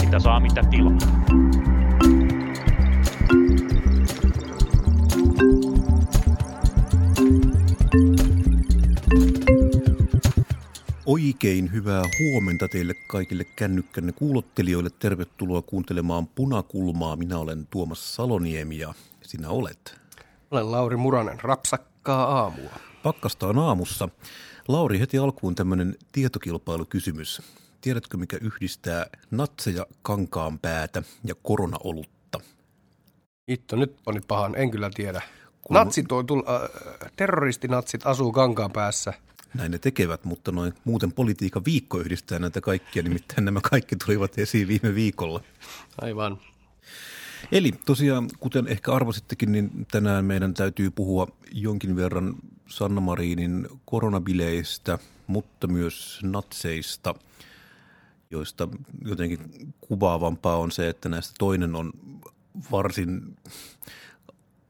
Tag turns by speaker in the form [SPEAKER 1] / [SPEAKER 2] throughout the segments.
[SPEAKER 1] Mitä saa, mitä tilaa.
[SPEAKER 2] Oikein hyvää huomenta teille kaikille kännykkänne kuulottelijoille. Tervetuloa kuuntelemaan Punakulmaa. Minä olen Tuomas Saloniemi ja sinä olet.
[SPEAKER 3] Olen Lauri Muranen. Rapsakkaa aamua.
[SPEAKER 2] Pakkasta on aamussa. Lauri, heti alkuun tämmöinen tietokilpailukysymys. Tiedätkö, mikä yhdistää natseja, kankaan päätä ja koronaolutta?
[SPEAKER 3] Itto, nyt on pahan. En kyllä tiedä.
[SPEAKER 2] Kun-
[SPEAKER 3] Natsit on tull, äh, terroristinatsit asuu kankaan päässä.
[SPEAKER 2] Näin ne tekevät, mutta noin muuten politiikan viikko yhdistää näitä kaikkia, nimittäin nämä kaikki tulivat esiin viime viikolla.
[SPEAKER 3] Aivan.
[SPEAKER 2] Eli tosiaan, kuten ehkä arvasittekin, niin tänään meidän täytyy puhua jonkin verran Sanna Marinin koronabileistä, mutta myös natseista, joista jotenkin kuvaavampaa on se, että näistä toinen on varsin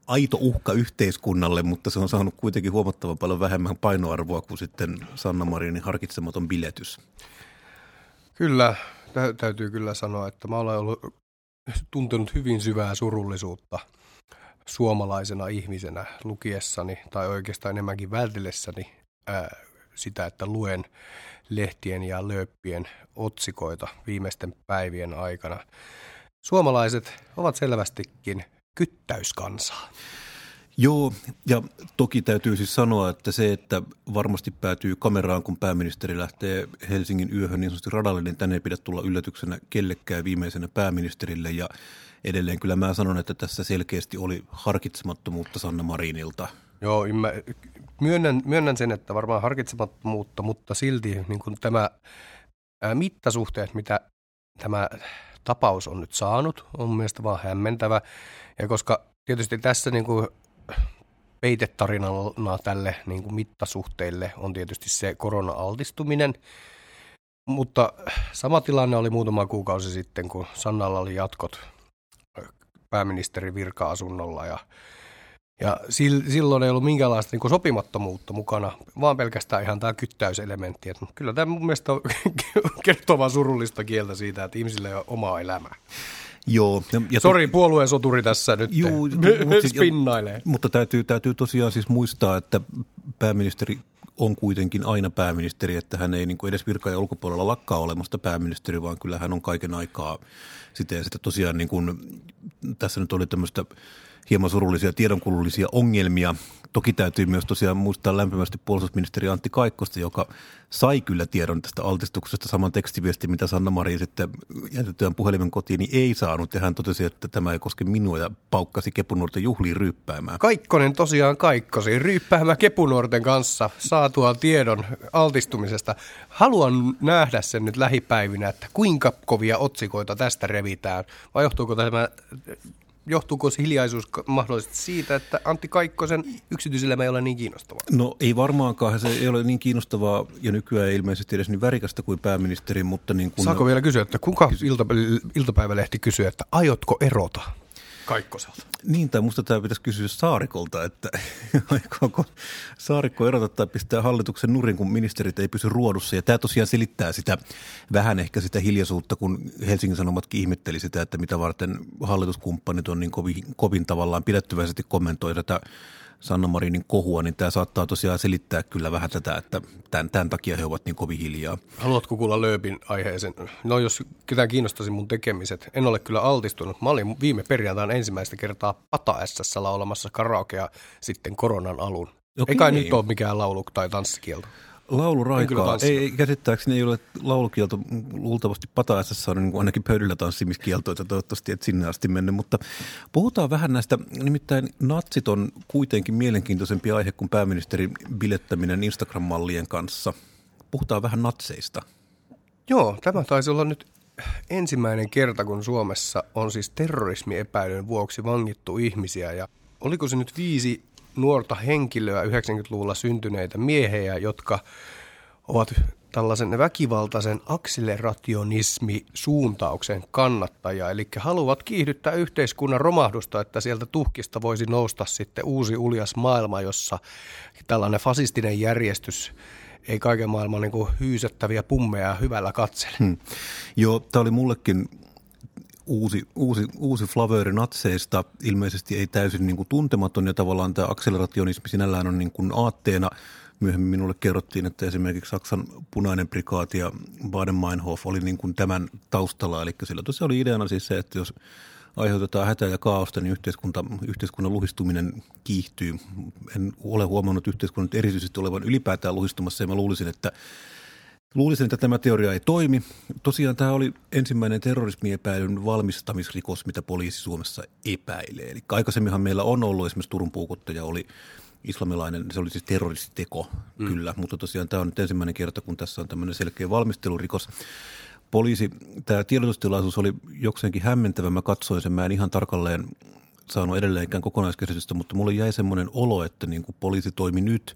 [SPEAKER 2] aito uhka yhteiskunnalle, mutta se on saanut kuitenkin huomattavan paljon vähemmän painoarvoa kuin sitten Sanna Marinin harkitsematon biletys.
[SPEAKER 3] Kyllä, tä- täytyy kyllä sanoa, että mä olen ollut tuntenut hyvin syvää surullisuutta suomalaisena ihmisenä lukiessani, tai oikeastaan enemmänkin vältellessäni ää, sitä, että luen lehtien ja lööppien otsikoita viimeisten päivien aikana. Suomalaiset ovat selvästikin kyttäyskansaa.
[SPEAKER 2] Joo, ja toki täytyy siis sanoa, että se, että varmasti päätyy kameraan, kun pääministeri lähtee Helsingin yöhön niin sanotusti radalle, niin tänne ei pidä tulla yllätyksenä kellekään viimeisenä pääministerille. Ja edelleen kyllä mä sanon, että tässä selkeästi oli harkitsemattomuutta Sanna Marinilta.
[SPEAKER 3] Joo, mä myönnän, myönnän sen, että varmaan harkitsemattomuutta, mutta silti niin kuin tämä mittasuhteet, mitä tämä tapaus on nyt saanut, on mielestäni vaan hämmentävä. Ja koska tietysti tässä niin kuin peitetarinana tälle niin kuin mittasuhteille on tietysti se korona-altistuminen, mutta sama tilanne oli muutama kuukausi sitten, kun Sannalla oli jatkot pääministerin virka-asunnolla ja ja sil- silloin ei ollut minkäänlaista niin sopimattomuutta mukana, vaan pelkästään ihan tämä kyttäyselementti. Et kyllä tämä mun mielestä on vaan surullista kieltä siitä, että ihmisillä ei ole omaa elämää.
[SPEAKER 2] Joo. Ja, ja
[SPEAKER 3] Sori, puolueen soturi tässä nyt
[SPEAKER 2] Juu,
[SPEAKER 3] Juu, spinnailee.
[SPEAKER 2] Mutta täytyy, täytyy tosiaan siis muistaa, että pääministeri on kuitenkin aina pääministeri, että hän ei niin kuin edes virka- ja ulkopuolella lakkaa olemasta pääministeri, vaan kyllä hän on kaiken aikaa sitä. Ja sitten tosiaan niin kuin, tässä nyt oli tämmöistä hieman surullisia tiedonkulullisia ongelmia. Toki täytyy myös tosiaan muistaa lämpimästi puolustusministeri Antti Kaikkosta, joka sai kyllä tiedon tästä altistuksesta saman tekstiviesti, mitä Sanna Marin sitten jätettyään puhelimen kotiin, niin ei saanut. Ja hän totesi, että tämä ei koske minua ja paukkasi kepunuorten juhliin ryyppäämään.
[SPEAKER 3] Kaikkonen tosiaan kaikkosi ryyppäämään kepunuorten kanssa saatuaan tiedon altistumisesta. Haluan nähdä sen nyt lähipäivinä, että kuinka kovia otsikoita tästä revitään. Vai johtuuko tämä johtuuko se hiljaisuus mahdollisesti siitä, että Antti Kaikkosen yksityiselämä ei ole niin kiinnostavaa?
[SPEAKER 2] No ei varmaankaan, se ei ole niin kiinnostavaa ja nykyään ei ilmeisesti edes niin värikästä kuin pääministeri, mutta niin kuin...
[SPEAKER 3] Saako vielä kysyä, että kuka ilta, iltapäivälehti kysyy, että aiotko erota Kaikkoselta?
[SPEAKER 2] Niin, tai musta tämä pitäisi kysyä Saarikolta, että aikooko Saarikko erota tai pistää hallituksen nurin, kun ministerit ei pysy ruodussa. Ja tämä tosiaan selittää sitä vähän ehkä sitä hiljaisuutta, kun Helsingin Sanomatkin ihmetteli sitä, että mitä varten hallituskumppanit on niin kovin, kovin tavallaan pidättyväisesti kommentoi tätä Sanna Marinin kohua, niin tämä saattaa tosiaan selittää kyllä vähän tätä, että tämän, tämän takia he ovat niin kovin hiljaa.
[SPEAKER 3] Haluatko kuulla Lööpin aiheeseen? No jos ketään kiinnostaisi mun tekemiset, en ole kyllä altistunut. Mä olin viime perjantaina ensimmäistä kertaa Pata SS laulamassa karaokea sitten koronan alun.
[SPEAKER 2] Okei.
[SPEAKER 3] Eikä nyt ole mikään laulu- tai tanssikielto.
[SPEAKER 2] Lauluraikaa. Ei, ei, käsittääkseni ei ole laulukielto. Luultavasti Pataessassa on niin ainakin pöydillä tanssimiskielto, että toivottavasti et sinne asti mennyt. Mutta puhutaan vähän näistä, nimittäin natsit on kuitenkin mielenkiintoisempi aihe kuin pääministerin bilettäminen Instagram-mallien kanssa. Puhutaan vähän natseista.
[SPEAKER 3] Joo, tämä taisi olla nyt ensimmäinen kerta, kun Suomessa on siis terrorismiepäilyn vuoksi vangittu ihmisiä. Ja oliko se nyt viisi nuorta henkilöä 90-luvulla syntyneitä miehejä, jotka ovat tällaisen väkivaltaisen akselerationismi-suuntauksen kannattaja, eli haluavat kiihdyttää yhteiskunnan romahdusta, että sieltä tuhkista voisi nousta sitten uusi uljas maailma, jossa tällainen fasistinen järjestys ei kaiken maailman niin hyysättäviä pummeja hyvällä katsele. Hmm.
[SPEAKER 2] Joo, tämä oli mullekin uusi, uusi, uusi flavööri natseista, ilmeisesti ei täysin niin kuin tuntematon ja tavallaan tämä akselerationismi sinällään on niin kuin aatteena – Myöhemmin minulle kerrottiin, että esimerkiksi Saksan punainen prikaati ja Baden-Meinhof oli niin kuin tämän taustalla. Eli sillä tosiaan oli ideana siis se, että jos aiheutetaan hätää ja kaaosta, niin yhteiskunta, yhteiskunnan luhistuminen kiihtyy. En ole huomannut yhteiskunnan erityisesti olevan ylipäätään luhistumassa ja mä luulisin, että Luulisin, että tämä teoria ei toimi. Tosiaan tämä oli ensimmäinen terrorismiepäilyn valmistamisrikos, mitä poliisi Suomessa epäilee. Eli aikaisemminhan meillä on ollut esimerkiksi Turun puukottaja oli islamilainen, se oli siis terroristiteko mm. kyllä, mutta tosiaan tämä on nyt ensimmäinen kerta, kun tässä on tämmöinen selkeä valmistelurikos. Poliisi, tämä tiedotustilaisuus oli jokseenkin hämmentävä, mä katsoin sen, mä en ihan tarkalleen saanut edelleenkään kokonaiskäsitystä, mutta mulle jäi semmoinen olo, että niin kuin poliisi toimi nyt,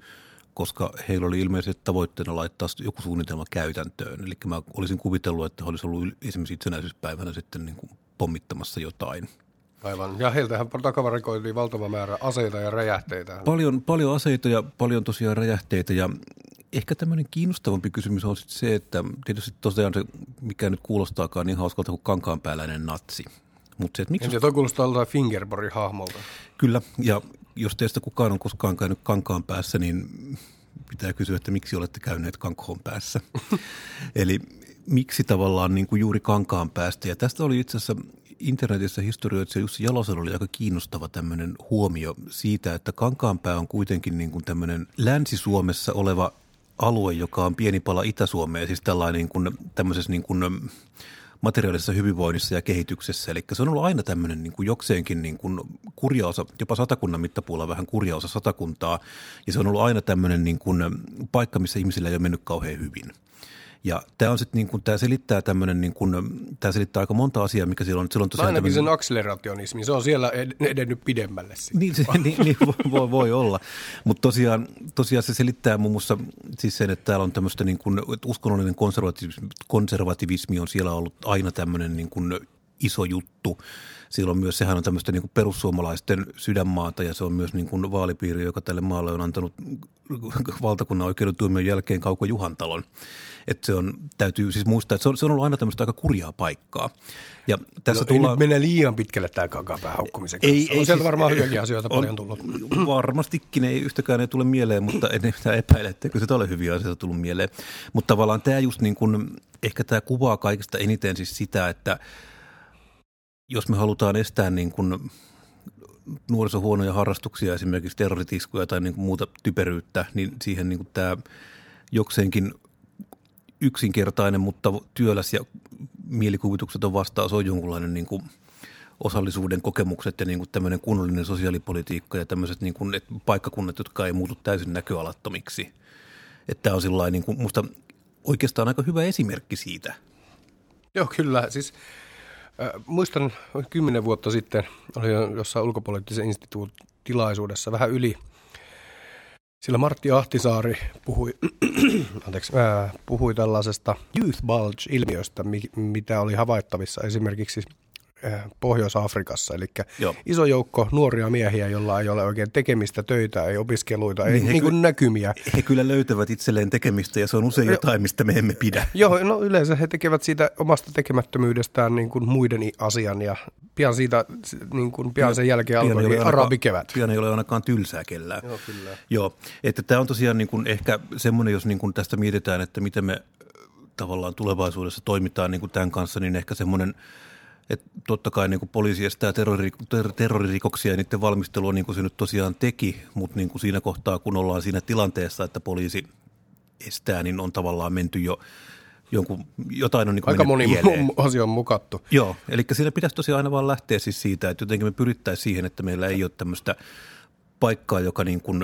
[SPEAKER 2] koska heillä oli ilmeisesti tavoitteena laittaa joku suunnitelma käytäntöön. Eli mä olisin kuvitellut, että he olisi ollut esimerkiksi itsenäisyyspäivänä sitten niin kuin pommittamassa jotain –
[SPEAKER 3] Aivan. Ja heiltähän takavarikoitiin valtava määrä aseita ja räjähteitä.
[SPEAKER 2] Paljon, paljon aseita ja paljon tosiaan räjähteitä ja ehkä tämmöinen kiinnostavampi kysymys on sitten se, että tietysti tosiaan se, mikä nyt kuulostaakaan niin hauskalta kuin kankaanpääläinen natsi.
[SPEAKER 3] Mutta se, että miksi... Entä toi kuulostaa joltain Fingerborin hahmolta.
[SPEAKER 2] Kyllä, ja jos teistä kukaan on koskaan käynyt kankaan päässä, niin pitää kysyä, että miksi olette käyneet kankoon päässä. Eli miksi tavallaan niin kuin juuri kankaan päästä. Ja tästä oli itse asiassa internetissä historioitsija Jussi Jalosella oli aika kiinnostava tämmöinen huomio siitä, että Kankaanpää on kuitenkin niin kuin tämmöinen Länsi-Suomessa oleva alue, joka on pieni pala Itä-Suomea, siis tällainen niin kuin, tämmöisessä niin kuin materiaalisessa hyvinvoinnissa ja kehityksessä. Eli se on ollut aina tämmöinen niin kuin jokseenkin niin kuin kurjaosa, jopa satakunnan mittapuolella vähän kurjaosa satakuntaa, ja se on ollut aina tämmöinen niin kuin paikka, missä ihmisillä ei ole mennyt kauhean hyvin – ja tämä on sitten niin kuin, tämä selittää tämmöinen, niin kuin, tämä selittää aika monta asiaa, mikä siellä on. Siellä on
[SPEAKER 3] tosiaan ainakin tämmöinen... sen akselerationismi, se on siellä edennyt pidemmälle.
[SPEAKER 2] Niin, se, niin, niin voi, voi, olla, mutta tosiaan, tosiaan se selittää muun muassa siis sen, että täällä on tämmöistä niin kuin, että uskonnollinen konservativismi, konservativismi on siellä ollut aina tämmöinen niin kuin iso juttu. Siellä on myös, sehän on tämmöistä niin kuin perussuomalaisten sydänmaata ja se on myös niin kuin vaalipiiri, joka tälle maalle on antanut valtakunnan oikeuden tuomion jälkeen Kauko Juhantalon. Että se on, täytyy siis muistaa, että se on, se on ollut aina tämmöistä aika kurjaa paikkaa. Ja tässä no,
[SPEAKER 3] tullaan... ei mene liian pitkälle tämä kakapää haukkumisen kanssa. Ei, on ei, sieltä siis, varmaan hyviäkin asioita on, paljon tullut.
[SPEAKER 2] Varmastikin ei yhtäkään ei tule mieleen, mutta en mitään epäile, etteikö se ole hyviä asioita tullut mieleen. Mutta tavallaan tämä just niin kuin, ehkä tämä kuvaa kaikista eniten siis sitä, että jos me halutaan estää niin kuin nuorisohuonoja harrastuksia, esimerkiksi terroritiskuja tai niin kuin muuta typeryyttä, niin siihen niin kuin tämä jokseenkin yksinkertainen, mutta työläs ja mielikuvitukseton vastaus on jonkunlainen niin kuin osallisuuden kokemukset ja niin kuin tämmöinen kunnollinen sosiaalipolitiikka ja tämmöiset niin kuin, että paikkakunnat, jotka ei muutu täysin näköalattomiksi. Että tämä on sillä niin kuin, musta oikeastaan aika hyvä esimerkki siitä.
[SPEAKER 3] Joo, kyllä. Siis muistan kymmenen vuotta sitten, oli jossain ulkopoliittisen instituutin tilaisuudessa vähän yli – sillä Martti Ahtisaari puhui, anteeksi, ää, puhui tällaisesta youth bulge-ilmiöstä, mitä oli havaittavissa esimerkiksi Pohjois-Afrikassa. Eli Joo. iso joukko nuoria miehiä, joilla ei ole oikein tekemistä, töitä, ei opiskeluita, ei niin, niin kuin näkymiä.
[SPEAKER 2] He kyllä löytävät itselleen tekemistä ja se on usein jotain, mistä me emme pidä.
[SPEAKER 3] Joo, no yleensä he tekevät siitä omasta tekemättömyydestään niin kuin muiden asian ja pian siitä, niin kuin pian sen jälkeen alkoi arabikevät.
[SPEAKER 2] Pian ei ole ainakaan tylsää kellään.
[SPEAKER 3] Joo, kyllä.
[SPEAKER 2] Joo, että tämä on tosiaan niin kuin ehkä semmoinen, jos niin kuin tästä mietitään, että miten me tavallaan tulevaisuudessa toimitaan niin kuin tämän kanssa, niin ehkä semmoinen – että totta kai niin poliisi estää terrori, ter, terroririkoksia ja niiden valmistelua niin kuin se nyt tosiaan teki, mutta niin kuin siinä kohtaa, kun ollaan siinä tilanteessa, että poliisi estää, niin on tavallaan menty jo jonkun, jotain on niin
[SPEAKER 3] Aika moni pieleen. asia on mukattu.
[SPEAKER 2] Joo, eli siinä pitäisi tosiaan aina vaan lähteä siis siitä, että jotenkin me pyrittäisiin siihen, että meillä ei ole tämmöistä paikkaa, joka, niin kuin,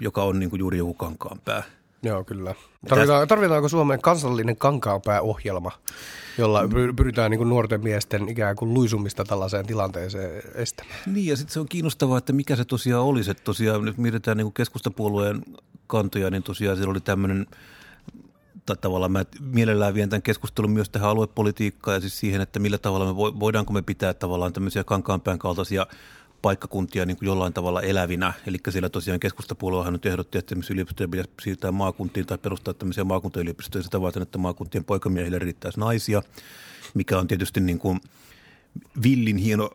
[SPEAKER 2] joka on niin kuin juuri joku kankaan pää.
[SPEAKER 3] Joo, kyllä. Tarvitaan, tarvitaanko Suomeen kansallinen kankaanpääohjelma, jolla pyritään niin kuin nuorten miesten ikään kuin luisumista tällaiseen tilanteeseen estämään?
[SPEAKER 2] Niin, ja sitten se on kiinnostavaa, että mikä se tosiaan olisi. Että tosiaan nyt mietitään niin kuin keskustapuolueen kantoja, niin tosiaan siellä oli tämmöinen tai tavallaan mä mielellään vien tämän keskustelun myös tähän aluepolitiikkaan ja siis siihen, että millä tavalla me voidaanko me pitää tavallaan tämmöisiä kankaanpään kaltaisia paikkakuntia niin kuin jollain tavalla elävinä. Eli siellä tosiaan keskustapuoluehan nyt ehdotti, että yliopistoja pitäisi siirtää maakuntiin tai perustaa tämmöisiä maakuntayliopistoja sitä varten, että maakuntien poikamiehille riittäisi naisia, mikä on tietysti niin kuin villin hieno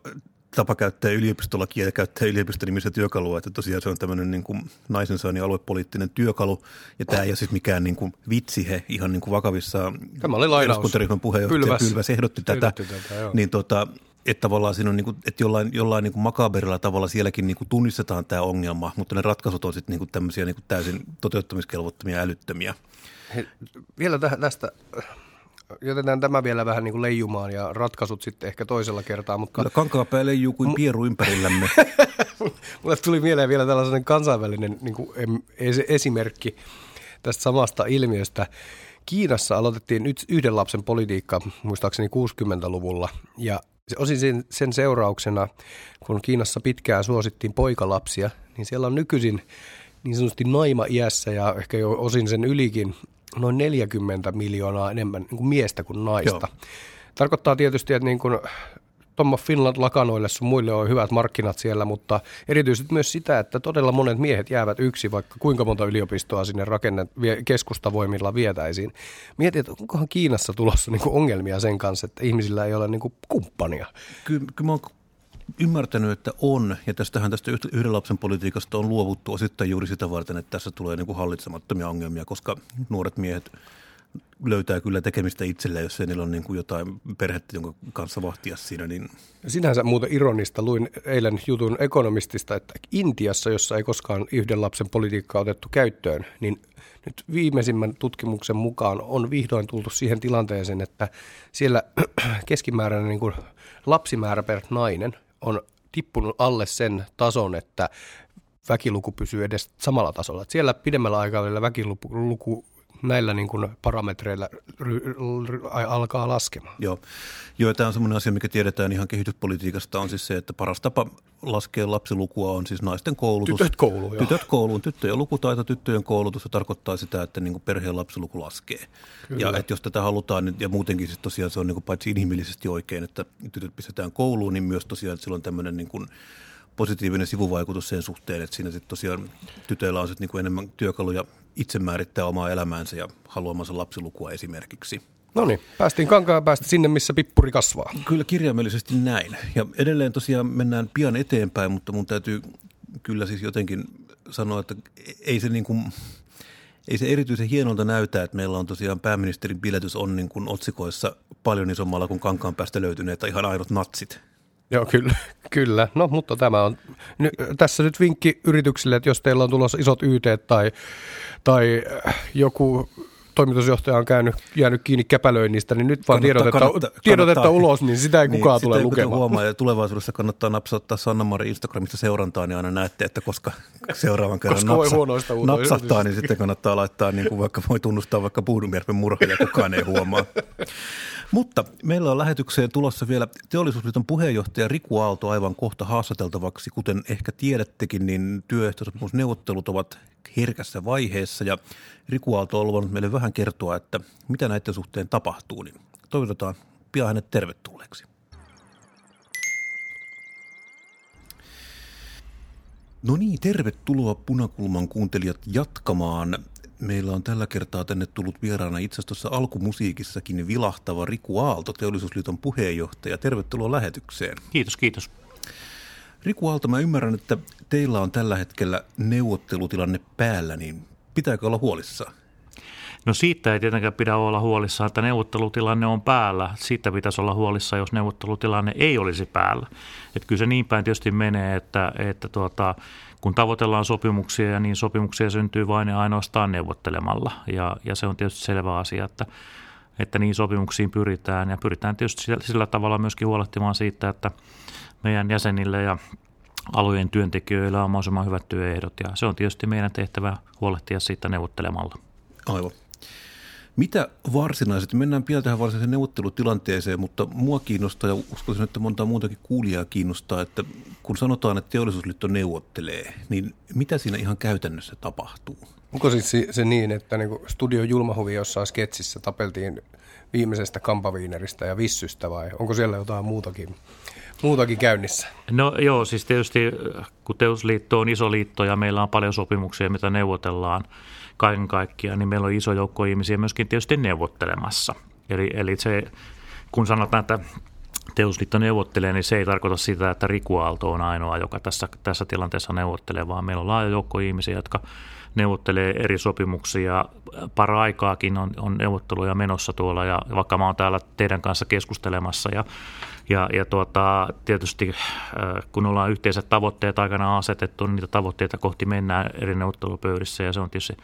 [SPEAKER 2] tapa käyttää yliopistolakia ja käyttää yliopistonimistä työkalua, että tosiaan se on tämmöinen niin kuin naisen saani aluepoliittinen työkalu, ja tämä ei ole siis mikään niin kuin vitsi, he ihan niin kuin vakavissa
[SPEAKER 3] Tämä oli lainaus.
[SPEAKER 2] puheenjohtaja Pylväs, Pylväs ehdotti tätä, tätä niin tota, että tavallaan siinä on niin kuin, että jollain, jollain niin kuin makaberilla tavalla sielläkin niin kuin tunnistetaan tämä ongelma, mutta ne ratkaisut on sitten niin kuin tämmöisiä niin kuin täysin toteuttamiskelvottomia älyttömiä.
[SPEAKER 3] He, vielä tästä jätetään tämä vielä vähän niin kuin leijumaan ja ratkaisut sitten ehkä toisella kertaa. Mutta...
[SPEAKER 2] Kyllä kankaapää leijuu kuin pieru ympärillämme.
[SPEAKER 3] Mulle tuli mieleen vielä tällainen kansainvälinen niin kuin esimerkki tästä samasta ilmiöstä. Kiinassa aloitettiin yhden lapsen politiikka muistaakseni 60-luvulla ja osin sen, sen seurauksena, kun Kiinassa pitkään suosittiin poikalapsia, niin siellä on nykyisin niin sanotusti naima-iässä ja ehkä jo osin sen ylikin noin 40 miljoonaa enemmän niin kuin miestä kuin naista. Joo. Tarkoittaa tietysti, että niin kuin Tomma Finland lakanoille sun muille on hyvät markkinat siellä, mutta erityisesti myös sitä, että todella monet miehet jäävät yksi, vaikka kuinka monta yliopistoa sinne rakennet, keskustavoimilla vietäisiin. Mietin, että onkohan Kiinassa tulossa niin ongelmia sen kanssa, että ihmisillä ei ole niin kumppania.
[SPEAKER 2] Kyllä, kyllä mä oon ymmärtänyt, että on, ja tästähän tästä yhden lapsen politiikasta on luovuttu osittain juuri sitä varten, että tässä tulee niin kuin hallitsemattomia ongelmia, koska nuoret miehet löytää kyllä tekemistä itselleen, jos ei niillä on niin kuin jotain perhettä, jonka kanssa vahtia siinä. Niin...
[SPEAKER 3] Sinänsä muuten ironista. Luin eilen jutun ekonomistista, että Intiassa, jossa ei koskaan yhden lapsen politiikkaa otettu käyttöön, niin nyt viimeisimmän tutkimuksen mukaan on vihdoin tultu siihen tilanteeseen, että siellä keskimääräinen niin kuin lapsimäärä per nainen on tippunut alle sen tason, että väkiluku pysyy edes samalla tasolla. Että siellä pidemmällä aikavälillä väkiluku näillä niin kuin parametreilla ry, ry, alkaa laskemaan.
[SPEAKER 2] Joo. Joo, tämä on sellainen asia, mikä tiedetään ihan kehityspolitiikasta, on siis se, että paras tapa laskea lapsilukua on siis naisten koulutus.
[SPEAKER 3] Tytöt kouluun,
[SPEAKER 2] joo. Tytöt kouluun, tyttöjen lukutaito, tyttöjen koulutus, se tarkoittaa sitä, että niin kuin perheen lapsiluku laskee. Kyllä. Ja että jos tätä halutaan, niin, ja muutenkin siis tosiaan se on niin kuin paitsi inhimillisesti oikein, että tytöt pistetään kouluun, niin myös tosiaan, että silloin tämmöinen niin kuin positiivinen sivuvaikutus sen suhteen, että siinä sitten tosiaan tytöillä on sitten niin kuin enemmän työkaluja itse määrittää omaa elämäänsä ja haluamansa lapsilukua esimerkiksi.
[SPEAKER 3] No niin, päästiin kankaan päästä sinne, missä pippuri kasvaa.
[SPEAKER 2] Kyllä kirjaimellisesti näin. Ja edelleen tosiaan mennään pian eteenpäin, mutta mun täytyy kyllä siis jotenkin sanoa, että ei se niin kuin, ei se erityisen hienolta näytä, että meillä on tosiaan pääministerin biletys on niin kuin otsikoissa paljon isommalla kuin kankaan päästä löytyneet ihan aidot natsit.
[SPEAKER 3] Joo, kyllä. kyllä. No, mutta tämä on ny, tässä nyt vinkki yrityksille, että jos teillä on tulossa isot YT tai, tai äh, joku toimitusjohtaja on käynyt, jäänyt kiinni käpälöinnistä, niin nyt vaan tiedotetta, kannattaa, tiedotetta kannattaa, ulos, niin sitä ei niin, kukaan tule lukemaan.
[SPEAKER 2] Huomaa, ja tulevaisuudessa kannattaa napsauttaa Sanna-Mari Instagramista seurantaa, niin aina näette, että koska seuraavan kerran napsa, napsahtaa, niin sitten kannattaa laittaa, niin kuin vaikka voi tunnustaa vaikka Puhdumjärven murha, ja kukaan ei huomaa. Mutta meillä on lähetykseen tulossa vielä Teollisuusliiton puheenjohtaja Riku Aalto aivan kohta haastateltavaksi. Kuten ehkä tiedättekin, niin työehtosopimusneuvottelut ovat herkässä vaiheessa ja Riku Aalto on luvannut meille vähän kertoa, että mitä näiden suhteen tapahtuu. Niin toivotetaan pian hänet tervetulleeksi. No niin, tervetuloa Punakulman kuuntelijat jatkamaan Meillä on tällä kertaa tänne tullut vieraana itse asiassa alkumusiikissakin vilahtava Riku Aalto, Teollisuusliiton puheenjohtaja. Tervetuloa lähetykseen.
[SPEAKER 1] Kiitos, kiitos.
[SPEAKER 2] Riku Aalto, mä ymmärrän, että teillä on tällä hetkellä neuvottelutilanne päällä, niin pitääkö olla huolissaan?
[SPEAKER 1] No siitä ei tietenkään pidä olla huolissaan, että neuvottelutilanne on päällä. Siitä pitäisi olla huolissaan, jos neuvottelutilanne ei olisi päällä. Että kyllä se niin päin tietysti menee, että, että tuota, kun tavoitellaan sopimuksia, niin sopimuksia syntyy vain ja ainoastaan neuvottelemalla. Ja, ja se on tietysti selvä asia, että, että niin sopimuksiin pyritään. Ja pyritään tietysti sillä, sillä tavalla myöskin huolehtimaan siitä, että meidän jäsenille ja alojen työntekijöillä on mahdollisimman hyvät työehdot. Ja se on tietysti meidän tehtävä huolehtia siitä neuvottelemalla.
[SPEAKER 2] Aivan. Mitä varsinaisesti, mennään pian tähän varsinaiseen neuvottelutilanteeseen, mutta mua kiinnostaa ja uskoisin, että monta muutakin kuulijaa kiinnostaa, että kun sanotaan, että teollisuusliitto neuvottelee, niin Mitä siinä ihan käytännössä tapahtuu?
[SPEAKER 3] Onko siis se niin, että niin Studio Julmahuvi jossain sketsissä tapeltiin viimeisestä kampaviineristä ja vissystä vai onko siellä jotain muutakin, muutakin käynnissä?
[SPEAKER 1] No joo, siis tietysti kun Teusliitto on iso liitto ja meillä on paljon sopimuksia, mitä neuvotellaan kaiken kaikkiaan, niin meillä on iso joukko ihmisiä myöskin tietysti neuvottelemassa. Eli, eli se, kun sanotaan, että Teusliitto neuvottelee, niin se ei tarkoita sitä, että Riku Aalto on ainoa, joka tässä, tässä tilanteessa neuvottelee, vaan meillä on laaja joukko ihmisiä, jotka neuvottelee eri sopimuksia. Para-aikaakin on, on neuvotteluja menossa tuolla ja vaikka mä oon täällä teidän kanssa keskustelemassa ja, ja, ja tuota, tietysti äh, kun ollaan yhteiset tavoitteet aikana asetettu, niin niitä tavoitteita kohti mennään eri neuvottelupöydissä ja se on tietysti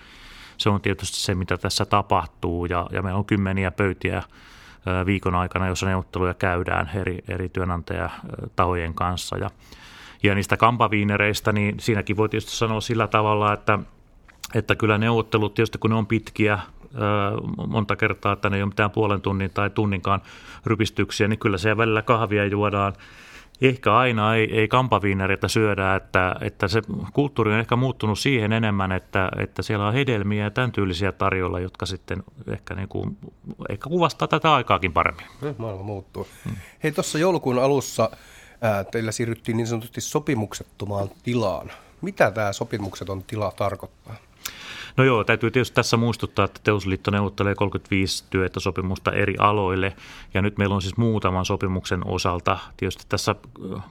[SPEAKER 1] se, on tietysti se mitä tässä tapahtuu ja, ja meillä on kymmeniä pöytiä viikon aikana, jossa neuvotteluja käydään eri, eri työnantajatahojen kanssa ja ja niistä kampaviinereistä, niin siinäkin voi tietysti sanoa sillä tavalla, että että kyllä neuvottelut tietysti kun ne on pitkiä, monta kertaa, että ne ei ole mitään puolen tunnin tai tunninkaan rypistyksiä, niin kyllä siellä välillä kahvia juodaan. Ehkä aina ei, ei kampaviinereitä syödä, että, että se kulttuuri on ehkä muuttunut siihen enemmän, että, että siellä on hedelmiä ja tämän tyylisiä tarjolla, jotka sitten ehkä, niin kuin, ehkä kuvastaa tätä aikaakin paremmin.
[SPEAKER 3] Maailma muuttuu. Hmm. Hei, tuossa joulukuun alussa ää, teillä siirryttiin niin sanotusti sopimuksettomaan tilaan. Mitä tämä sopimukseton tila tarkoittaa?
[SPEAKER 1] No joo, täytyy tietysti tässä muistuttaa, että Teollisuusliitto neuvottelee 35 työehtosopimusta eri aloille ja nyt meillä on siis muutaman sopimuksen osalta. Tietysti tässä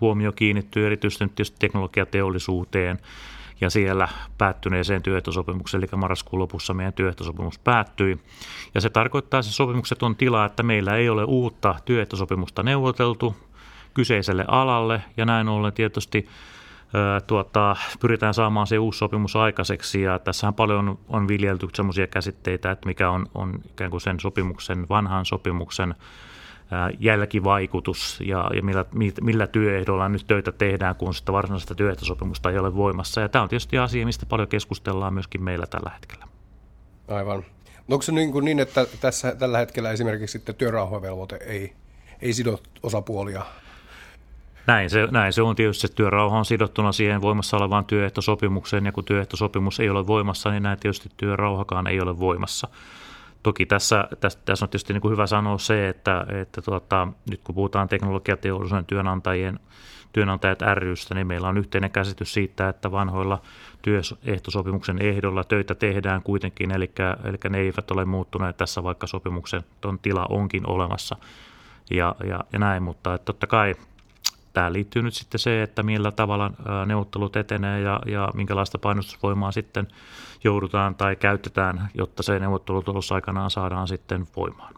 [SPEAKER 1] huomio kiinnittyy erityisesti nyt tietysti teknologiateollisuuteen ja siellä päättyneeseen työehtosopimukseen, eli marraskuun lopussa meidän työehtosopimus päättyi. Ja se tarkoittaa se sopimukset on tila, että meillä ei ole uutta työehtosopimusta neuvoteltu kyseiselle alalle ja näin ollen tietysti tuota, pyritään saamaan se uusi sopimus aikaiseksi ja tässähän paljon on viljelty sellaisia käsitteitä, että mikä on, on ikään kuin sen sopimuksen, vanhan sopimuksen jälkivaikutus ja, ja millä, millä työehdolla nyt töitä tehdään, kun sitä varsinaista työehtosopimusta ei ole voimassa. Ja tämä on tietysti asia, mistä paljon keskustellaan myöskin meillä tällä hetkellä.
[SPEAKER 3] Aivan. Onko se niin, kuin niin että tässä tällä hetkellä esimerkiksi sitten työrauhavelvoite ei, ei sido osapuolia
[SPEAKER 1] näin se, näin se on tietysti, että työrauha on sidottuna siihen voimassa olevaan työehtosopimukseen, ja kun työehtosopimus ei ole voimassa, niin näin tietysti työrauhakaan ei ole voimassa. Toki tässä, tässä, tässä on tietysti niin kuin hyvä sanoa se, että, että tuota, nyt kun puhutaan teknologiateollisuuden työnantajien, työnantajat rystä, niin meillä on yhteinen käsitys siitä, että vanhoilla työehtosopimuksen ehdolla töitä tehdään kuitenkin, eli, eli ne eivät ole muuttuneet tässä, vaikka sopimuksen tila onkin olemassa ja, ja, ja näin, mutta että totta kai Tähän liittyy nyt sitten se, että millä tavalla neuvottelut etenee ja, ja minkälaista painostusvoimaa sitten joudutaan tai käytetään, jotta se neuvottelutulos aikanaan saadaan sitten voimaan.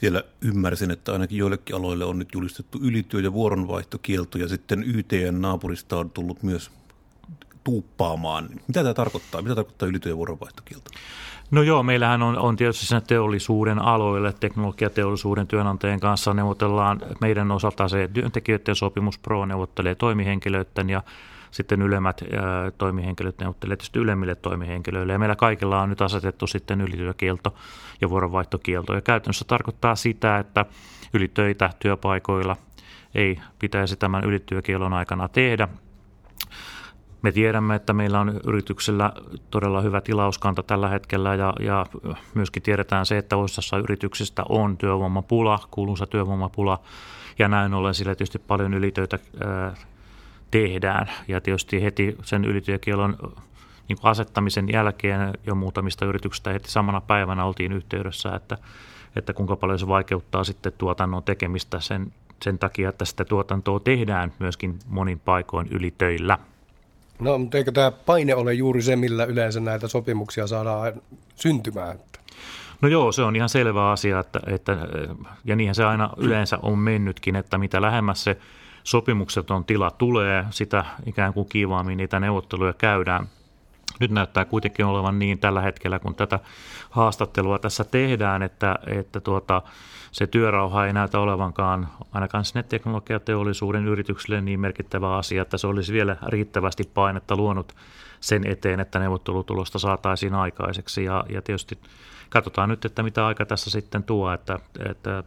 [SPEAKER 2] Siellä ymmärsin, että ainakin joillekin aloille on nyt julistettu ylityö- ja vuoronvaihtokielto ja sitten YTN naapurista on tullut myös tuuppaamaan. Mitä tämä tarkoittaa? Mitä tarkoittaa ylityö- ja?
[SPEAKER 1] No joo, meillähän on, on tietysti sen teollisuuden aloille, teknologiateollisuuden työnantajien kanssa neuvotellaan meidän osalta se työntekijöiden sopimus Pro neuvottelee toimihenkilöiden ja sitten ylemmät ää, toimihenkilöt neuvottelee tietysti ylemmille toimihenkilöille. Ja meillä kaikilla on nyt asetettu sitten ylityökielto ja vuoronvaihtokielto. Ja käytännössä tarkoittaa sitä, että ylitöitä työpaikoilla ei pitäisi tämän ylityökielon aikana tehdä me tiedämme, että meillä on yrityksellä todella hyvä tilauskanta tällä hetkellä ja, ja myöskin tiedetään se, että osassa yrityksistä on työvoimapula, kuuluisa työvoimapula ja näin ollen sillä tietysti paljon ylitöitä ää, tehdään ja tietysti heti sen ylityökielon niin asettamisen jälkeen jo muutamista yrityksistä heti samana päivänä oltiin yhteydessä, että, että kuinka paljon se vaikeuttaa sitten tuotannon tekemistä sen, sen takia, että sitä tuotantoa tehdään myöskin monin paikoin ylitöillä.
[SPEAKER 3] No, mutta eikö tämä paine ole juuri se, millä yleensä näitä sopimuksia saadaan syntymään?
[SPEAKER 1] No joo, se on ihan selvä asia, että, että, ja niinhän se aina yleensä on mennytkin, että mitä lähemmäs se sopimukseton tila tulee, sitä ikään kuin kiivaammin niitä neuvotteluja käydään. Nyt näyttää kuitenkin olevan niin tällä hetkellä, kun tätä haastattelua tässä tehdään, että, että tuota, se työrauha ei näytä olevankaan ainakaan sinne teknologiateollisuuden yrityksille niin merkittävä asia, että se olisi vielä riittävästi painetta luonut sen eteen, että neuvottelutulosta saataisiin aikaiseksi. Ja, ja tietysti katsotaan nyt, että mitä aika tässä sitten tuo, että, että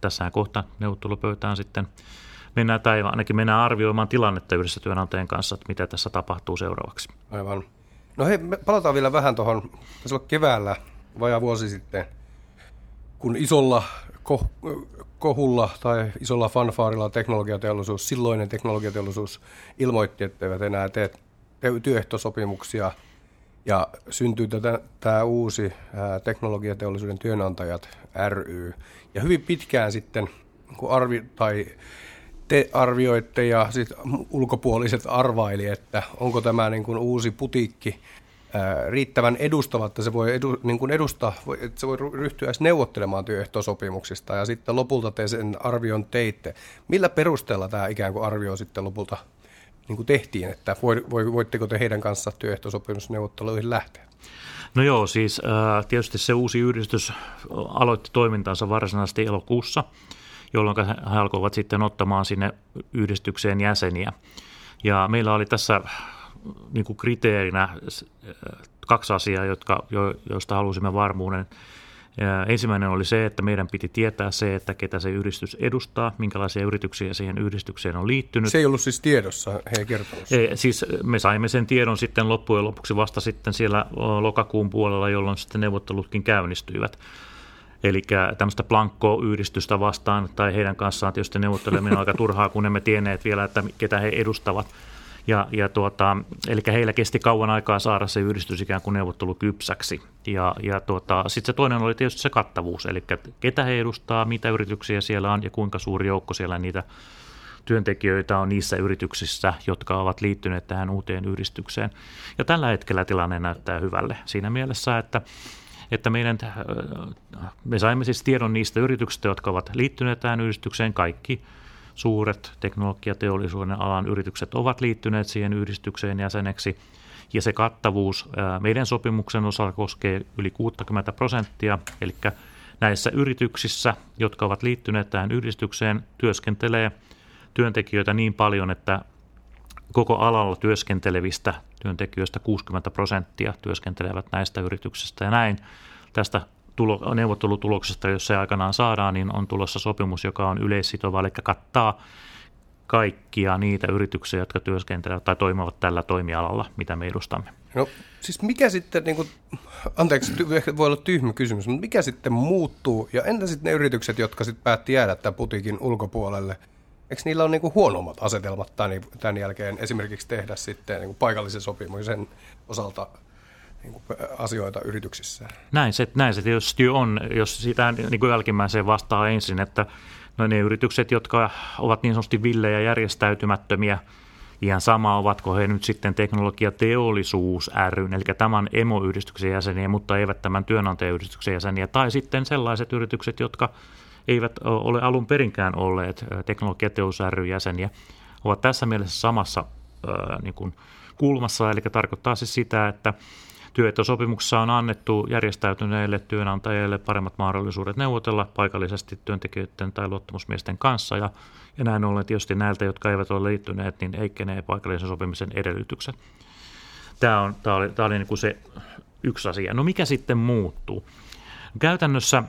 [SPEAKER 1] tässähän kohta neuvottelupöytään sitten mennään, tai ainakin mennään arvioimaan tilannetta yhdessä työnantajien kanssa, että mitä tässä tapahtuu seuraavaksi.
[SPEAKER 3] Aivan. No hei, me palataan vielä vähän tuohon, se keväällä, vajaa vuosi sitten, kun isolla kohulla tai isolla fanfaarilla teknologiateollisuus, silloinen teknologiateollisuus ilmoitti, että eivät enää tee työehtosopimuksia ja syntyi tämä uusi teknologiateollisuuden työnantajat ry. Ja hyvin pitkään sitten, kun arvi, tai te arvioitte ja sit ulkopuoliset arvaili, että onko tämä niin kuin uusi putiikki riittävän edustava, että se voi edu, niin kuin edustaa, että se voi ryhtyä edes neuvottelemaan työehtosopimuksista ja sitten lopulta te sen arvion teitte. Millä perusteella tämä ikään kuin arvio sitten lopulta niin kuin tehtiin, että voitteko te heidän kanssa työehtosopimusneuvotteluihin lähteä?
[SPEAKER 1] No joo, siis tietysti se uusi yhdistys aloitti toimintansa varsinaisesti elokuussa, jolloin he alkoivat sitten ottamaan sinne yhdistykseen jäseniä. Ja meillä oli tässä niin kuin kriteerinä kaksi asiaa, jotka, jo, joista halusimme varmuuden. Ja ensimmäinen oli se, että meidän piti tietää se, että ketä se yhdistys edustaa, minkälaisia yrityksiä siihen yhdistykseen on liittynyt.
[SPEAKER 3] Se ei ollut siis tiedossa, he kertonut.
[SPEAKER 1] Ei, siis me saimme sen tiedon sitten loppujen lopuksi vasta sitten siellä lokakuun puolella, jolloin sitten neuvottelutkin käynnistyivät. Eli tämmöistä Blanco-yhdistystä vastaan tai heidän kanssaan tietysti neuvotteleminen on aika turhaa, kun emme tienneet vielä, että ketä he edustavat. Ja, ja tuota, eli heillä kesti kauan aikaa saada se yhdistys ikään kuin neuvottelukypsäksi. Ja, ja tuota, sitten se toinen oli tietysti se kattavuus, eli ketä he edustaa, mitä yrityksiä siellä on ja kuinka suuri joukko siellä niitä työntekijöitä on niissä yrityksissä, jotka ovat liittyneet tähän uuteen yhdistykseen. Ja tällä hetkellä tilanne näyttää hyvälle siinä mielessä, että että meidän, me saimme siis tiedon niistä yrityksistä, jotka ovat liittyneet tähän yhdistykseen, kaikki suuret teknologiateollisuuden alan yritykset ovat liittyneet siihen yhdistykseen jäseneksi. Ja se kattavuus meidän sopimuksen osalta koskee yli 60 prosenttia, eli näissä yrityksissä, jotka ovat liittyneet tähän yhdistykseen, työskentelee työntekijöitä niin paljon, että koko alalla työskentelevistä työntekijöistä 60 prosenttia työskentelevät näistä yrityksistä. Ja näin tästä tulo, neuvottelutuloksesta, jos se aikanaan saadaan, niin on tulossa sopimus, joka on yleissitova, eli kattaa kaikkia niitä yrityksiä, jotka työskentelevät tai toimivat tällä toimialalla, mitä me edustamme.
[SPEAKER 3] No siis mikä sitten, niin kuin, anteeksi, voi olla tyhmä kysymys, mutta mikä sitten muuttuu, ja entä sitten ne yritykset, jotka sitten päätti jäädä tämän putiikin ulkopuolelle, eikö niillä ole niin kuin huonommat asetelmat tämän, jälkeen esimerkiksi tehdä sitten niin kuin paikallisen sopimuksen osalta niin kuin asioita yrityksissä.
[SPEAKER 1] Näin se, näin se tietysti on, jos sitä niin kuin jälkimmäiseen vastaa ensin, että no ne yritykset, jotka ovat niin sanotusti villejä järjestäytymättömiä, ihan sama ovatko he nyt sitten teknologiateollisuus ry, eli tämän emoyhdistyksen jäseniä, mutta eivät tämän työnantajayhdistyksen jäseniä, tai sitten sellaiset yritykset, jotka eivät ole alun perinkään olleet teknologiateollisuus jäseniä, ovat tässä mielessä samassa niin kuin kulmassa, eli tarkoittaa siis sitä, että Työehtosopimuksessa on annettu järjestäytyneille työnantajille paremmat mahdollisuudet neuvotella paikallisesti työntekijöiden tai luottamusmiesten kanssa ja, ja näin ollen tietysti näiltä, jotka eivät ole liittyneet, niin heikkenee paikallisen sopimisen edellytykset. Tämä, on, tämä oli, tämä oli niin kuin se yksi asia. No mikä sitten muuttuu? Käytännössä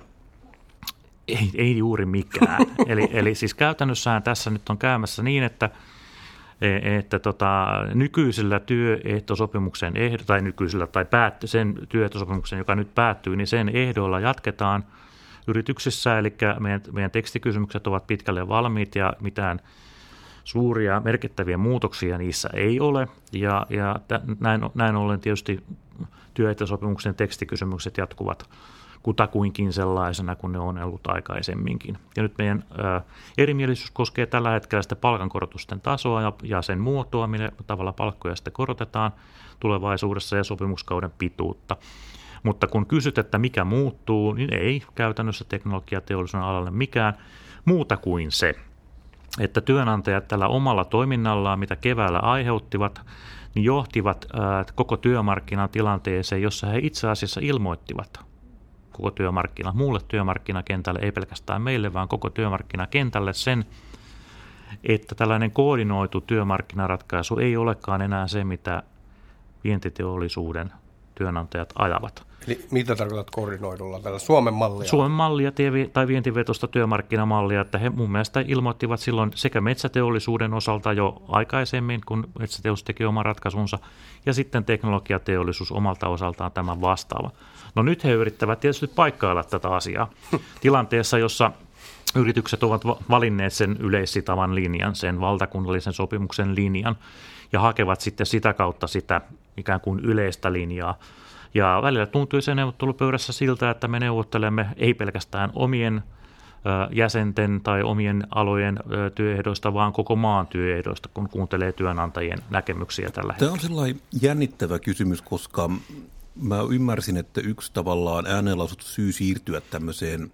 [SPEAKER 1] ei, ei juuri mikään. Eli, eli siis käytännössähän tässä nyt on käymässä niin, että – E, että tota, nykyisellä työehtosopimuksen ehdo, tai nykyisellä tai päätty, sen työehtosopimuksen, joka nyt päättyy, niin sen ehdoilla jatketaan yrityksissä, eli meidän, meidän tekstikysymykset ovat pitkälle valmiit ja mitään suuria merkittäviä muutoksia niissä ei ole, ja, ja näin, näin ollen tietysti työehtosopimuksen tekstikysymykset jatkuvat kutakuinkin sellaisena kuin ne on ollut aikaisemminkin. Ja nyt meidän ää, erimielisyys koskee tällä hetkellä sitä palkankorotusten tasoa ja, ja sen muotoa, millä tavalla palkkoja sitten korotetaan tulevaisuudessa ja sopimuskauden pituutta. Mutta kun kysyt, että mikä muuttuu, niin ei käytännössä teknologiateollisuuden alalle mikään muuta kuin se, että työnantajat tällä omalla toiminnallaan, mitä keväällä aiheuttivat, niin johtivat koko työmarkkinan tilanteeseen, jossa he itse asiassa ilmoittivat koko työmarkkina, muulle työmarkkinakentälle, ei pelkästään meille, vaan koko työmarkkinakentälle sen, että tällainen koordinoitu työmarkkinaratkaisu ei olekaan enää se, mitä vientiteollisuuden työnantajat ajavat.
[SPEAKER 3] Eli mitä tarkoitat koordinoidulla tällä Suomen mallia?
[SPEAKER 1] Suomen mallia tai vientivetosta työmarkkinamallia, että he mun mielestä ilmoittivat silloin sekä metsäteollisuuden osalta jo aikaisemmin, kun metsäteollisuus teki oman ratkaisunsa, ja sitten teknologiateollisuus omalta osaltaan tämän vastaava. No nyt he yrittävät tietysti paikkailla tätä asiaa tilanteessa, jossa yritykset ovat valinneet sen yleissitavan linjan, sen valtakunnallisen sopimuksen linjan, ja hakevat sitten sitä kautta sitä ikään kuin yleistä linjaa. Ja välillä tuntui se neuvottelupöydässä siltä, että me neuvottelemme ei pelkästään omien jäsenten tai omien alojen työehdoista, vaan koko maan työehdoista, kun kuuntelee työnantajien näkemyksiä tällä hetkellä.
[SPEAKER 2] Tämä on sellainen jännittävä kysymys, koska mä ymmärsin, että yksi tavallaan äänenlausuttu syy siirtyä tämmöiseen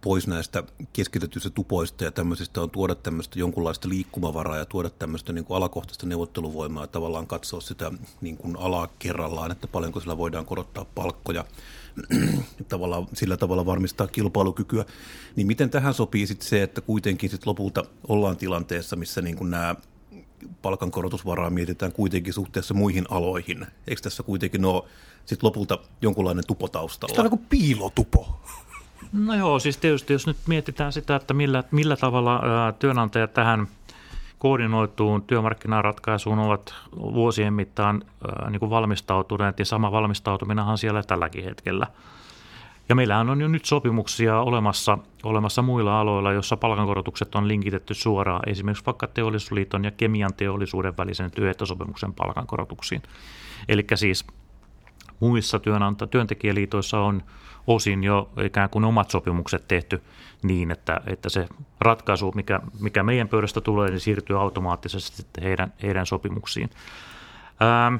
[SPEAKER 2] pois näistä keskitetyistä tupoista ja tämmöisistä on tuoda tämmöistä jonkunlaista liikkumavaraa ja tuoda tämmöistä niin kuin alakohtaista neuvotteluvoimaa ja tavallaan katsoa sitä niin kuin alaa kerrallaan, että paljonko sillä voidaan korottaa palkkoja tavallaan, sillä tavalla varmistaa kilpailukykyä. Niin miten tähän sopii sitten se, että kuitenkin sit lopulta ollaan tilanteessa, missä niin kuin nämä palkankorotusvaraa mietitään kuitenkin suhteessa muihin aloihin. Eikö tässä kuitenkin ole sit lopulta jonkunlainen tupo taustalla?
[SPEAKER 3] Tämä on niin kuin piilotupo.
[SPEAKER 1] No joo, siis tietysti jos nyt mietitään sitä, että millä, millä tavalla työnantajat tähän koordinoituun työmarkkinaratkaisuun ovat vuosien mittaan niin kuin valmistautuneet, ja sama valmistautuminenhan siellä tälläkin hetkellä. Ja meillähän on jo nyt sopimuksia olemassa, olemassa muilla aloilla, jossa palkankorotukset on linkitetty suoraan esimerkiksi vaikka teollisuusliiton ja kemian teollisuuden välisen työehtosopimuksen palkankorotuksiin. Eli siis muissa työnanta- työntekijäliitoissa on osin jo ikään kuin omat sopimukset tehty niin, että, että se ratkaisu, mikä, mikä meidän pöydästä tulee, niin siirtyy automaattisesti heidän, heidän sopimuksiin. Ähm,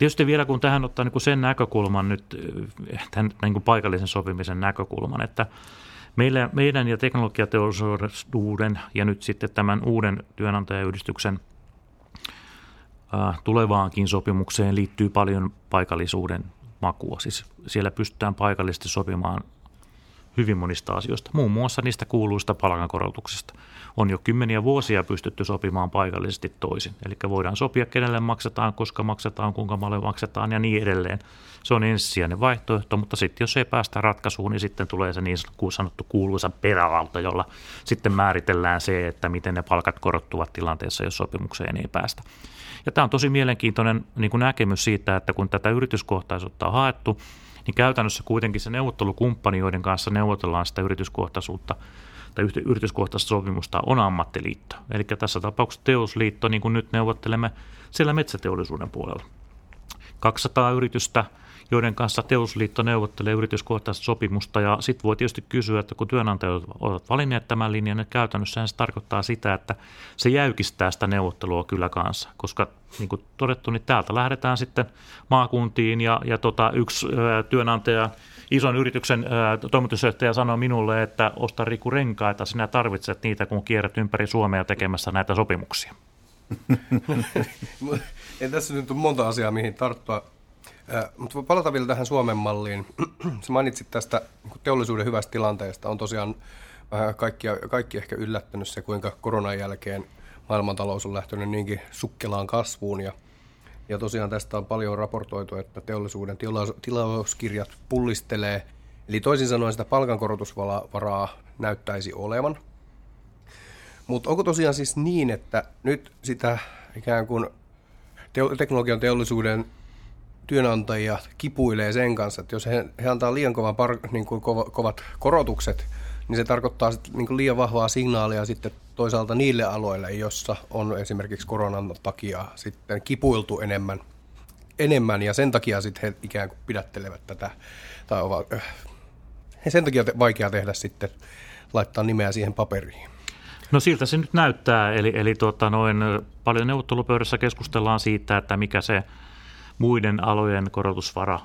[SPEAKER 1] Tietysti vielä kun tähän ottaa niin kuin sen näkökulman nyt, tämän niin kuin paikallisen sopimisen näkökulman, että meillä, meidän ja teknologiateollisuuden ja nyt sitten tämän uuden työnantajayhdistyksen tulevaankin sopimukseen liittyy paljon paikallisuuden makua. Siis siellä pystytään paikallisesti sopimaan hyvin monista asioista, muun muassa niistä kuuluista palkankorotuksista. On jo kymmeniä vuosia pystytty sopimaan paikallisesti toisin. Eli voidaan sopia, kenelle maksetaan, koska maksetaan, kuinka paljon maksetaan ja niin edelleen. Se on ensisijainen vaihtoehto, mutta sitten jos ei päästä ratkaisuun, niin sitten tulee se niin sanottu kuuluisa perälauta, jolla sitten määritellään se, että miten ne palkat korottuvat tilanteessa, jos sopimukseen ei päästä. Ja tämä on tosi mielenkiintoinen niin kuin näkemys siitä, että kun tätä yrityskohtaisuutta on haettu, niin käytännössä kuitenkin se neuvottelukumppani, joiden kanssa neuvotellaan sitä yrityskohtaisuutta tai yrityskohtaista sopimusta, on ammattiliitto. Eli tässä tapauksessa teollisuusliitto, niin kuin nyt neuvottelemme siellä metsäteollisuuden puolella. 200 yritystä – joiden kanssa teollisuusliitto neuvottelee yrityskohtaista sopimusta. Ja sitten voi tietysti kysyä, että kun työnantajat ovat valinneet tämän linjan, niin käytännössä se tarkoittaa sitä, että se jäykistää sitä neuvottelua kyllä kanssa, koska niin kuin todettu, niin täältä lähdetään sitten maakuntiin ja, ja tota, yksi ö, työnantaja, ison yrityksen ö, toimitusjohtaja sanoi minulle, että osta Riku renkaita, sinä tarvitset niitä, kun kierrät ympäri Suomea tekemässä näitä sopimuksia.
[SPEAKER 3] Ei tässä nyt ole monta asiaa, mihin tarttua. Mutta palata vielä tähän Suomen malliin. Sä mainitsit tästä niin teollisuuden hyvästä tilanteesta. On tosiaan vähän kaikki, kaikki ehkä yllättänyt se, kuinka koronan jälkeen maailmantalous on lähtenyt niinkin sukkelaan kasvuun. Ja, ja tosiaan tästä on paljon raportoitu, että teollisuuden tilaus, tilauskirjat pullistelee. Eli toisin sanoen sitä palkankorotusvaraa näyttäisi olevan. Mutta onko tosiaan siis niin, että nyt sitä ikään kuin teknologian teollisuuden työnantajia kipuilee sen kanssa, että jos he, he antaa liian kovan par, niin kuin kova, kovat korotukset, niin se tarkoittaa sit, niin kuin liian vahvaa signaalia sitten toisaalta niille aloille, jossa on esimerkiksi koronan takia sitten kipuiltu enemmän, enemmän ja sen takia sitten he ikään kuin pidättelevät tätä, tai ovat, äh, sen takia te, vaikea tehdä sitten laittaa nimeä siihen paperiin.
[SPEAKER 1] No siltä se nyt näyttää, eli, eli tuota, noin, paljon neuvottelupöydässä keskustellaan siitä, että mikä se muiden alojen korotusvara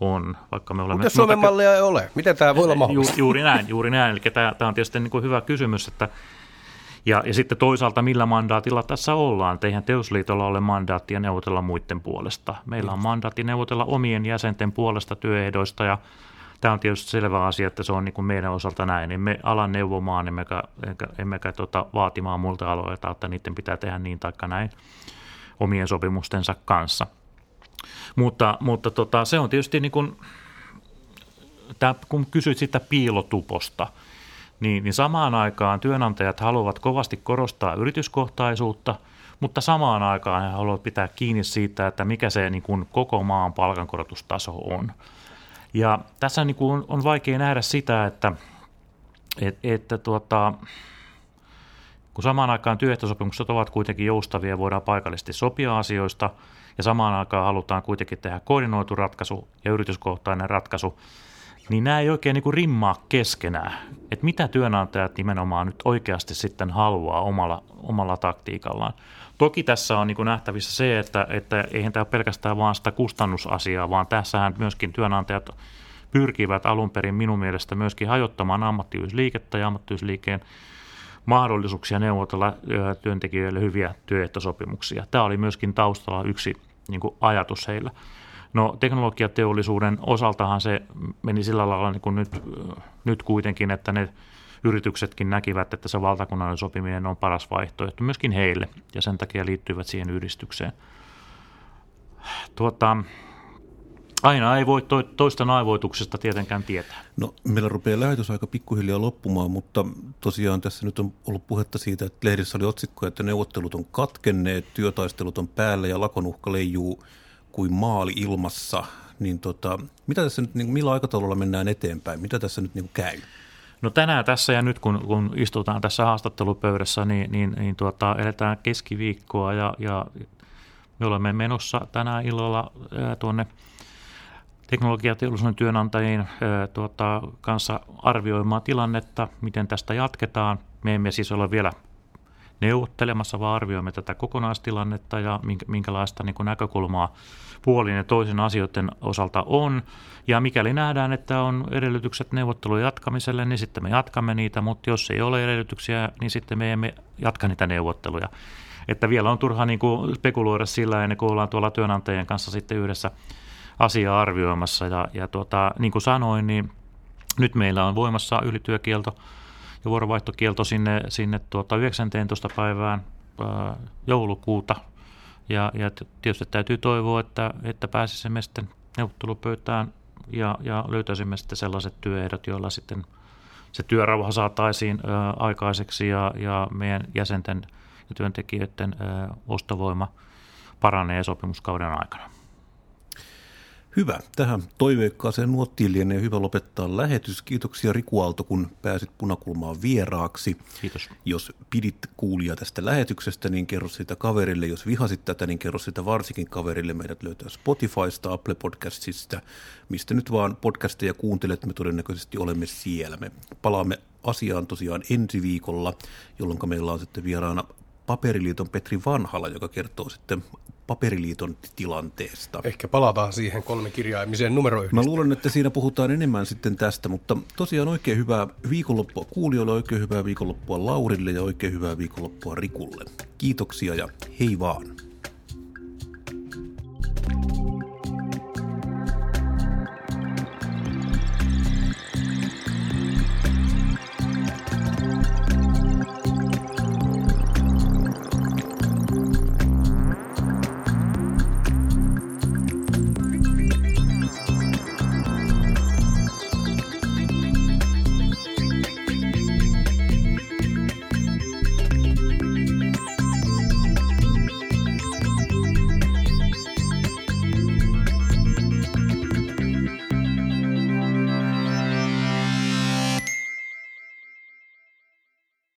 [SPEAKER 1] on, vaikka me olemme...
[SPEAKER 3] Mutta Suomen mallia ei ole, miten tämä voi olla mahdollista?
[SPEAKER 1] Ju, juuri näin, juuri näin. Eli tämä, tämä on tietysti niin kuin hyvä kysymys, että ja, ja sitten toisaalta millä mandaatilla tässä ollaan. Eihän teosliitolla ole mandaattia neuvotella muiden puolesta. Meillä on mandaatti neuvotella omien jäsenten puolesta työehdoista ja tämä on tietysti selvä asia, että se on niin kuin meidän osalta näin. Emme ala neuvomaan, emmekä, emmekä, emmekä tota, vaatimaan muilta aloilta, että niiden pitää tehdä niin tai näin omien sopimustensa kanssa. Mutta, mutta tota, se on tietysti niin kuin, tämä, kun kysyit sitä piilotuposta, niin, niin samaan aikaan työnantajat haluavat kovasti korostaa yrityskohtaisuutta, mutta samaan aikaan he haluavat pitää kiinni siitä, että mikä se niin kuin koko maan palkankorotustaso on. Ja tässä niin kuin on vaikea nähdä sitä, että, että, että tuota, kun samaan aikaan työehtosopimukset ovat kuitenkin joustavia voidaan paikallisesti sopia asioista, ja samaan aikaan halutaan kuitenkin tehdä koordinoitu ratkaisu ja yrityskohtainen ratkaisu, niin nämä ei oikein niin rimmaa keskenään. Että mitä työnantajat nimenomaan nyt oikeasti sitten haluaa omalla, omalla taktiikallaan. Toki tässä on niin nähtävissä se, että, että eihän tämä ole pelkästään vaan sitä kustannusasiaa, vaan tässähän myöskin työnantajat pyrkivät alun perin minun mielestä myöskin hajottamaan ammattiyhdysliikettä ja ammattiyhdysliikkeen mahdollisuuksia neuvotella työntekijöille hyviä työehtosopimuksia. Tämä oli myöskin taustalla yksi niin kuin ajatus heillä. No teknologiateollisuuden osaltahan se meni sillä lailla niin kuin nyt, nyt kuitenkin, että ne yrityksetkin näkivät, että se valtakunnallinen sopiminen on paras vaihtoehto myöskin heille ja sen takia liittyivät siihen yhdistykseen. Tuota, Aina ei voi toista aivoituksesta tietenkään tietää.
[SPEAKER 2] No meillä rupeaa lähetys aika pikkuhiljaa loppumaan, mutta tosiaan tässä nyt on ollut puhetta siitä, että lehdissä oli otsikko, että neuvottelut on katkenneet, työtaistelut on päällä ja lakonuhka leijuu kuin maali ilmassa. Niin tota, mitä tässä nyt, niin millä aikataululla mennään eteenpäin? Mitä tässä nyt niin käy?
[SPEAKER 1] No tänään tässä ja nyt kun, kun istutaan tässä haastattelupöydässä, niin, niin, niin tuota, eletään keskiviikkoa ja, ja me olemme menossa tänään illalla ää, tuonne – teknologiateollisuuden työnantajien tuota, kanssa arvioimaan tilannetta, miten tästä jatketaan. Me emme siis ole vielä neuvottelemassa, vaan arvioimme tätä kokonaistilannetta ja minkälaista niin kuin näkökulmaa puolin ja toisen asioiden osalta on. Ja mikäli nähdään, että on edellytykset neuvottelujen jatkamiselle, niin sitten me jatkamme niitä, mutta jos ei ole edellytyksiä, niin sitten me emme jatka niitä neuvotteluja. Että vielä on turha niin kuin spekuloida sillä ennen kuin ollaan tuolla työnantajien kanssa sitten yhdessä asiaa arvioimassa. Ja, ja tuota, niin kuin sanoin, niin nyt meillä on voimassa ylityökielto ja vuorovaihtokielto sinne, sinne tuota 19. päivään ää, joulukuuta. Ja, ja tietysti täytyy toivoa, että, että pääsisimme sitten neuvottelupöytään ja, ja löytäisimme sitten sellaiset työehdot, joilla sitten se työrauha saataisiin ää, aikaiseksi ja, ja meidän jäsenten ja työntekijöiden ää, ostovoima paranee sopimuskauden aikana.
[SPEAKER 2] Hyvä. Tähän toiveikkaaseen nuottiin lienee hyvä lopettaa lähetys. Kiitoksia Riku Aalto, kun pääsit punakulmaan vieraaksi.
[SPEAKER 1] Kiitos.
[SPEAKER 2] Jos pidit kuulia tästä lähetyksestä, niin kerro sitä kaverille. Jos vihasit tätä, niin kerro sitä varsinkin kaverille. Meidät löytää Spotifysta, Apple Podcastsista, mistä nyt vaan podcasteja kuuntelet. Me todennäköisesti olemme siellä. Me palaamme asiaan tosiaan ensi viikolla, jolloin meillä on sitten vieraana Paperiliiton Petri Vanhala, joka kertoo sitten paperiliiton tilanteesta.
[SPEAKER 3] Ehkä palataan siihen kolmikirjaimiseen yhdestä.
[SPEAKER 2] Mä luulen, että siinä puhutaan enemmän sitten tästä, mutta tosiaan oikein hyvää viikonloppua kuulijoille, oikein hyvää viikonloppua Laurille ja oikein hyvää viikonloppua Rikulle. Kiitoksia ja hei vaan! thank you